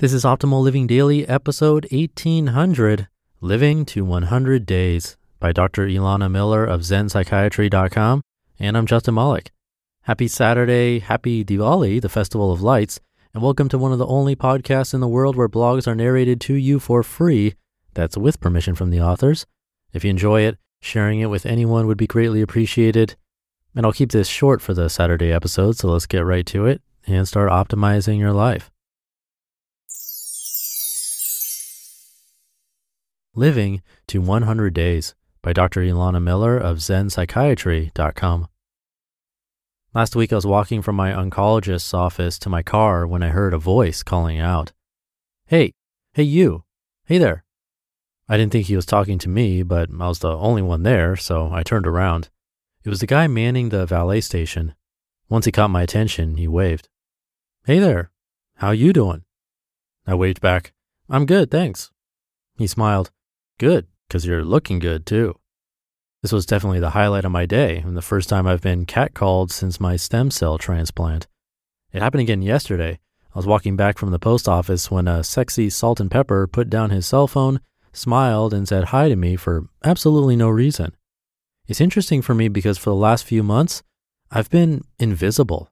This is Optimal Living Daily, episode 1800 Living to 100 Days by Dr. Elana Miller of ZenPsychiatry.com. And I'm Justin Malik. Happy Saturday, happy Diwali, the Festival of Lights, and welcome to one of the only podcasts in the world where blogs are narrated to you for free. That's with permission from the authors. If you enjoy it, sharing it with anyone would be greatly appreciated. And I'll keep this short for the Saturday episode, so let's get right to it and start optimizing your life. Living to 100 Days by Dr. Elana Miller of ZenPsychiatry.com. Last week, I was walking from my oncologist's office to my car when I heard a voice calling out, Hey, hey, you, hey there. I didn't think he was talking to me, but I was the only one there, so I turned around. It was the guy manning the valet station. Once he caught my attention, he waved. Hey there, how you doing? I waved back, I'm good, thanks. He smiled. Good, because you're looking good too. This was definitely the highlight of my day and the first time I've been catcalled since my stem cell transplant. It happened again yesterday. I was walking back from the post office when a sexy salt and pepper put down his cell phone, smiled, and said hi to me for absolutely no reason. It's interesting for me because for the last few months, I've been invisible.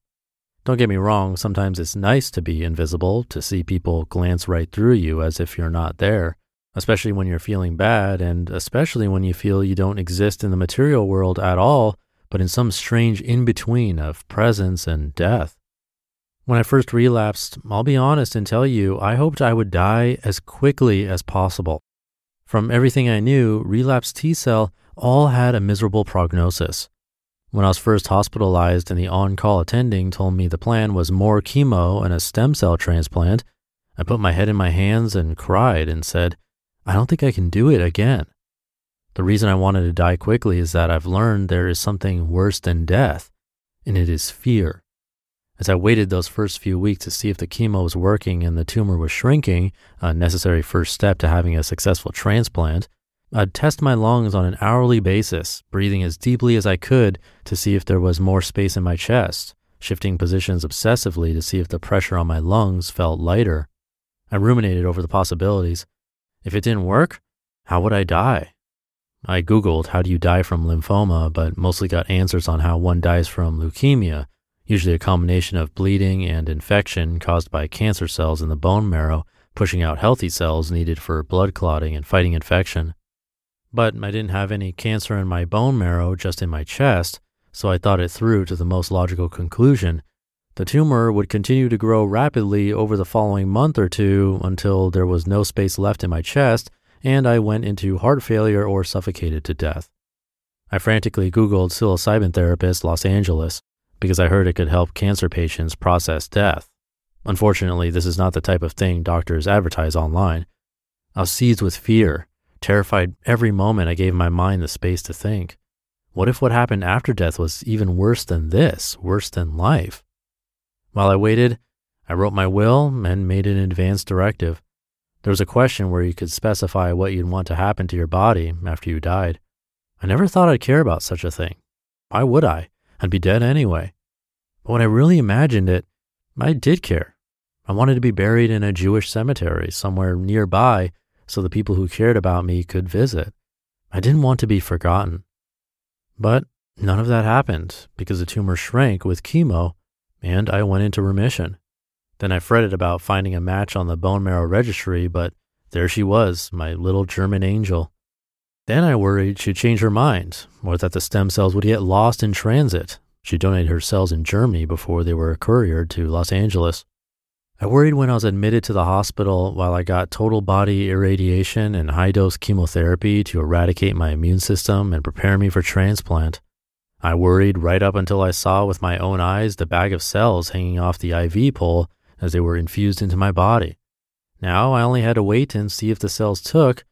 Don't get me wrong, sometimes it's nice to be invisible, to see people glance right through you as if you're not there especially when you're feeling bad, and especially when you feel you don't exist in the material world at ALL, but in some strange in between of presence and death. When I first relapsed, I'll be honest and tell you, I hoped I would die as quickly as possible. From everything I knew, relapse T cell all had a miserable prognosis. When I was first hospitalized and the on call attending told me the plan was more chemo and a stem cell transplant, I put my head in my hands and cried and said, I don't think I can do it again. The reason I wanted to die quickly is that I've learned there is something worse than death, and it is fear. As I waited those first few weeks to see if the chemo was working and the tumor was shrinking, a necessary first step to having a successful transplant, I'd test my lungs on an hourly basis, breathing as deeply as I could to see if there was more space in my chest, shifting positions obsessively to see if the pressure on my lungs felt lighter. I ruminated over the possibilities if it didn't work, how would I die? I Googled how do you die from lymphoma, but mostly got answers on how one dies from leukemia, usually a combination of bleeding and infection caused by cancer cells in the bone marrow, pushing out healthy cells needed for blood clotting and fighting infection. But I didn't have any cancer in my bone marrow, just in my chest, so I thought it through to the most logical conclusion the tumor would continue to grow rapidly over the following month or two until there was no space left in my chest and I went into heart failure or suffocated to death. I frantically Googled psilocybin therapist Los Angeles because I heard it could help cancer patients process death. Unfortunately, this is not the type of thing doctors advertise online. I was seized with fear, terrified every moment I gave my mind the space to think. What if what happened after death was even worse than this, worse than life? While I waited, I wrote my will and made an advance directive. There was a question where you could specify what you'd want to happen to your body after you died. I never thought I'd care about such a thing. Why would I? I'd be dead anyway. But when I really imagined it, I did care. I wanted to be buried in a Jewish cemetery somewhere nearby so the people who cared about me could visit. I didn't want to be forgotten. But none of that happened because the tumor shrank with chemo and I went into remission. Then I fretted about finding a match on the bone marrow registry, but there she was, my little German angel. Then I worried she'd change her mind, or that the stem cells would get lost in transit. She donated her cells in Germany before they were couriered to Los Angeles. I worried when I was admitted to the hospital while I got total body irradiation and high dose chemotherapy to eradicate my immune system and prepare me for transplant. I worried right up until I saw with my own eyes the bag of cells hanging off the IV pole as they were infused into my body. Now I only had to wait and see if the cells took,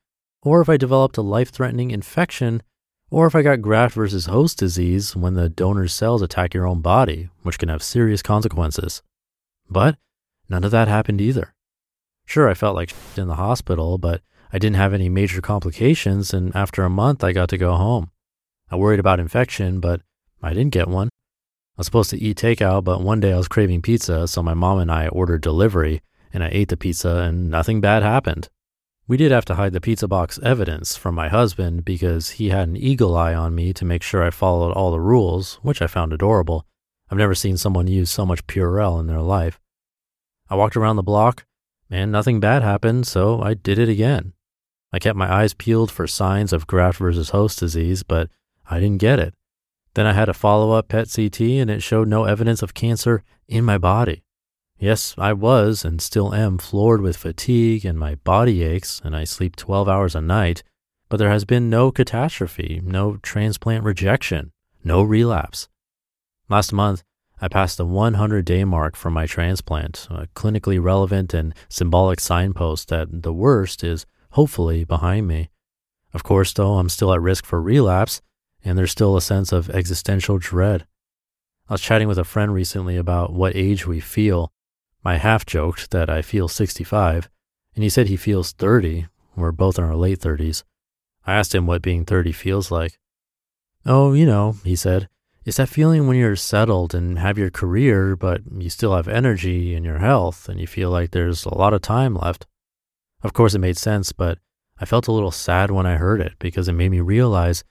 or if I developed a life threatening infection, or if I got graft versus host disease when the donor's cells attack your own body, which can have serious consequences. But none of that happened either. Sure, I felt like in the hospital, but I didn't have any major complications, and after a month, I got to go home. I worried about infection, but I didn't get one. I was supposed to eat takeout, but one day I was craving pizza, so my mom and I ordered delivery, and I ate the pizza, and nothing bad happened. We did have to hide the pizza box evidence from my husband because he had an eagle eye on me to make sure I followed all the rules, which I found adorable. I've never seen someone use so much Purell in their life. I walked around the block, and nothing bad happened, so I did it again. I kept my eyes peeled for signs of graft versus host disease, but I didn't get it. Then I had a follow up PET CT, and it showed no evidence of cancer in my body. Yes, I was and still am floored with fatigue and my body aches, and I sleep 12 hours a night, but there has been no catastrophe, no transplant rejection, no relapse. Last month, I passed the 100 day mark for my transplant, a clinically relevant and symbolic signpost that the worst is hopefully behind me. Of course, though, I'm still at risk for relapse, and there's still a sense of existential dread. I was chatting with a friend recently about what age we feel, I half joked that I feel 65, and he said he feels 30. We're both in our late 30s. I asked him what being 30 feels like. Oh, you know, he said, it's that feeling when you're settled and have your career, but you still have energy and your health, and you feel like there's a lot of time left. Of course, it made sense, but I felt a little sad when I heard it because it made me realize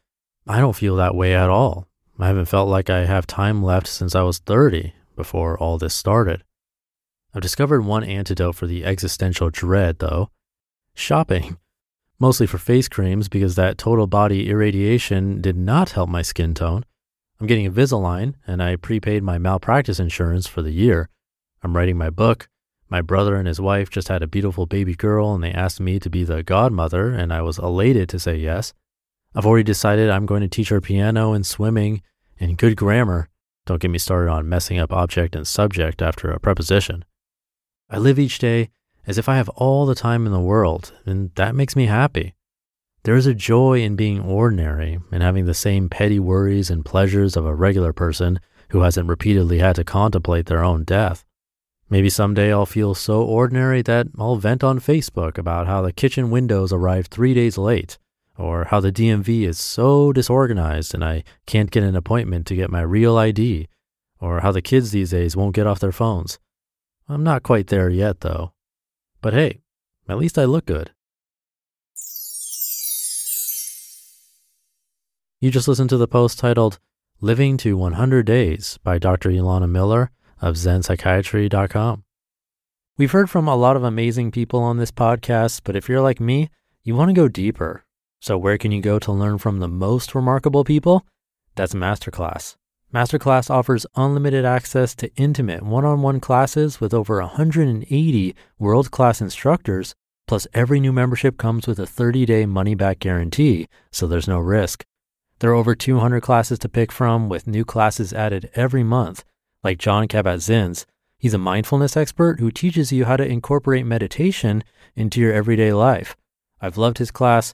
I don't feel that way at all. I haven't felt like I have time left since I was 30 before all this started. I've discovered one antidote for the existential dread, though shopping. Mostly for face creams because that total body irradiation did not help my skin tone. I'm getting Invisalign and I prepaid my malpractice insurance for the year. I'm writing my book. My brother and his wife just had a beautiful baby girl and they asked me to be the godmother, and I was elated to say yes. I've already decided I'm going to teach her piano and swimming and good grammar. Don't get me started on messing up object and subject after a preposition. I live each day as if I have all the time in the world, and that makes me happy. There is a joy in being ordinary and having the same petty worries and pleasures of a regular person who hasn't repeatedly had to contemplate their own death. Maybe someday I'll feel so ordinary that I'll vent on Facebook about how the kitchen windows arrived three days late, or how the DMV is so disorganized and I can't get an appointment to get my real ID, or how the kids these days won't get off their phones. I'm not quite there yet, though. But hey, at least I look good. You just listened to the post titled Living to 100 Days by Dr. Elana Miller of ZenPsychiatry.com. We've heard from a lot of amazing people on this podcast, but if you're like me, you want to go deeper. So, where can you go to learn from the most remarkable people? That's Masterclass. Masterclass offers unlimited access to intimate one on one classes with over 180 world class instructors. Plus, every new membership comes with a 30 day money back guarantee, so there's no risk. There are over 200 classes to pick from, with new classes added every month, like Jon Kabat-Zinn's. He's a mindfulness expert who teaches you how to incorporate meditation into your everyday life. I've loved his class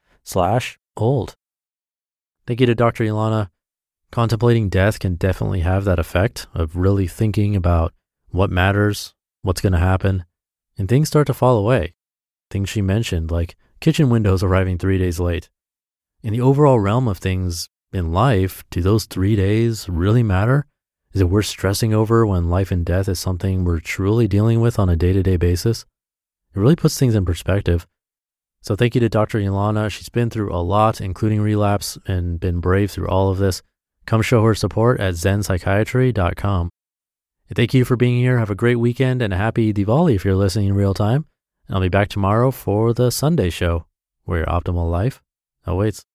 slash old. Thank you to Dr. Elana. Contemplating death can definitely have that effect of really thinking about what matters, what's going to happen, and things start to fall away. Things she mentioned, like kitchen windows arriving three days late. In the overall realm of things in life, do those three days really matter? Is it worth stressing over when life and death is something we're truly dealing with on a day to day basis? It really puts things in perspective. So thank you to Dr. Elana. She's been through a lot, including relapse, and been brave through all of this. Come show her support at zenpsychiatry.com. And thank you for being here. Have a great weekend and a happy Diwali if you're listening in real time. And I'll be back tomorrow for the Sunday show, where your optimal life awaits.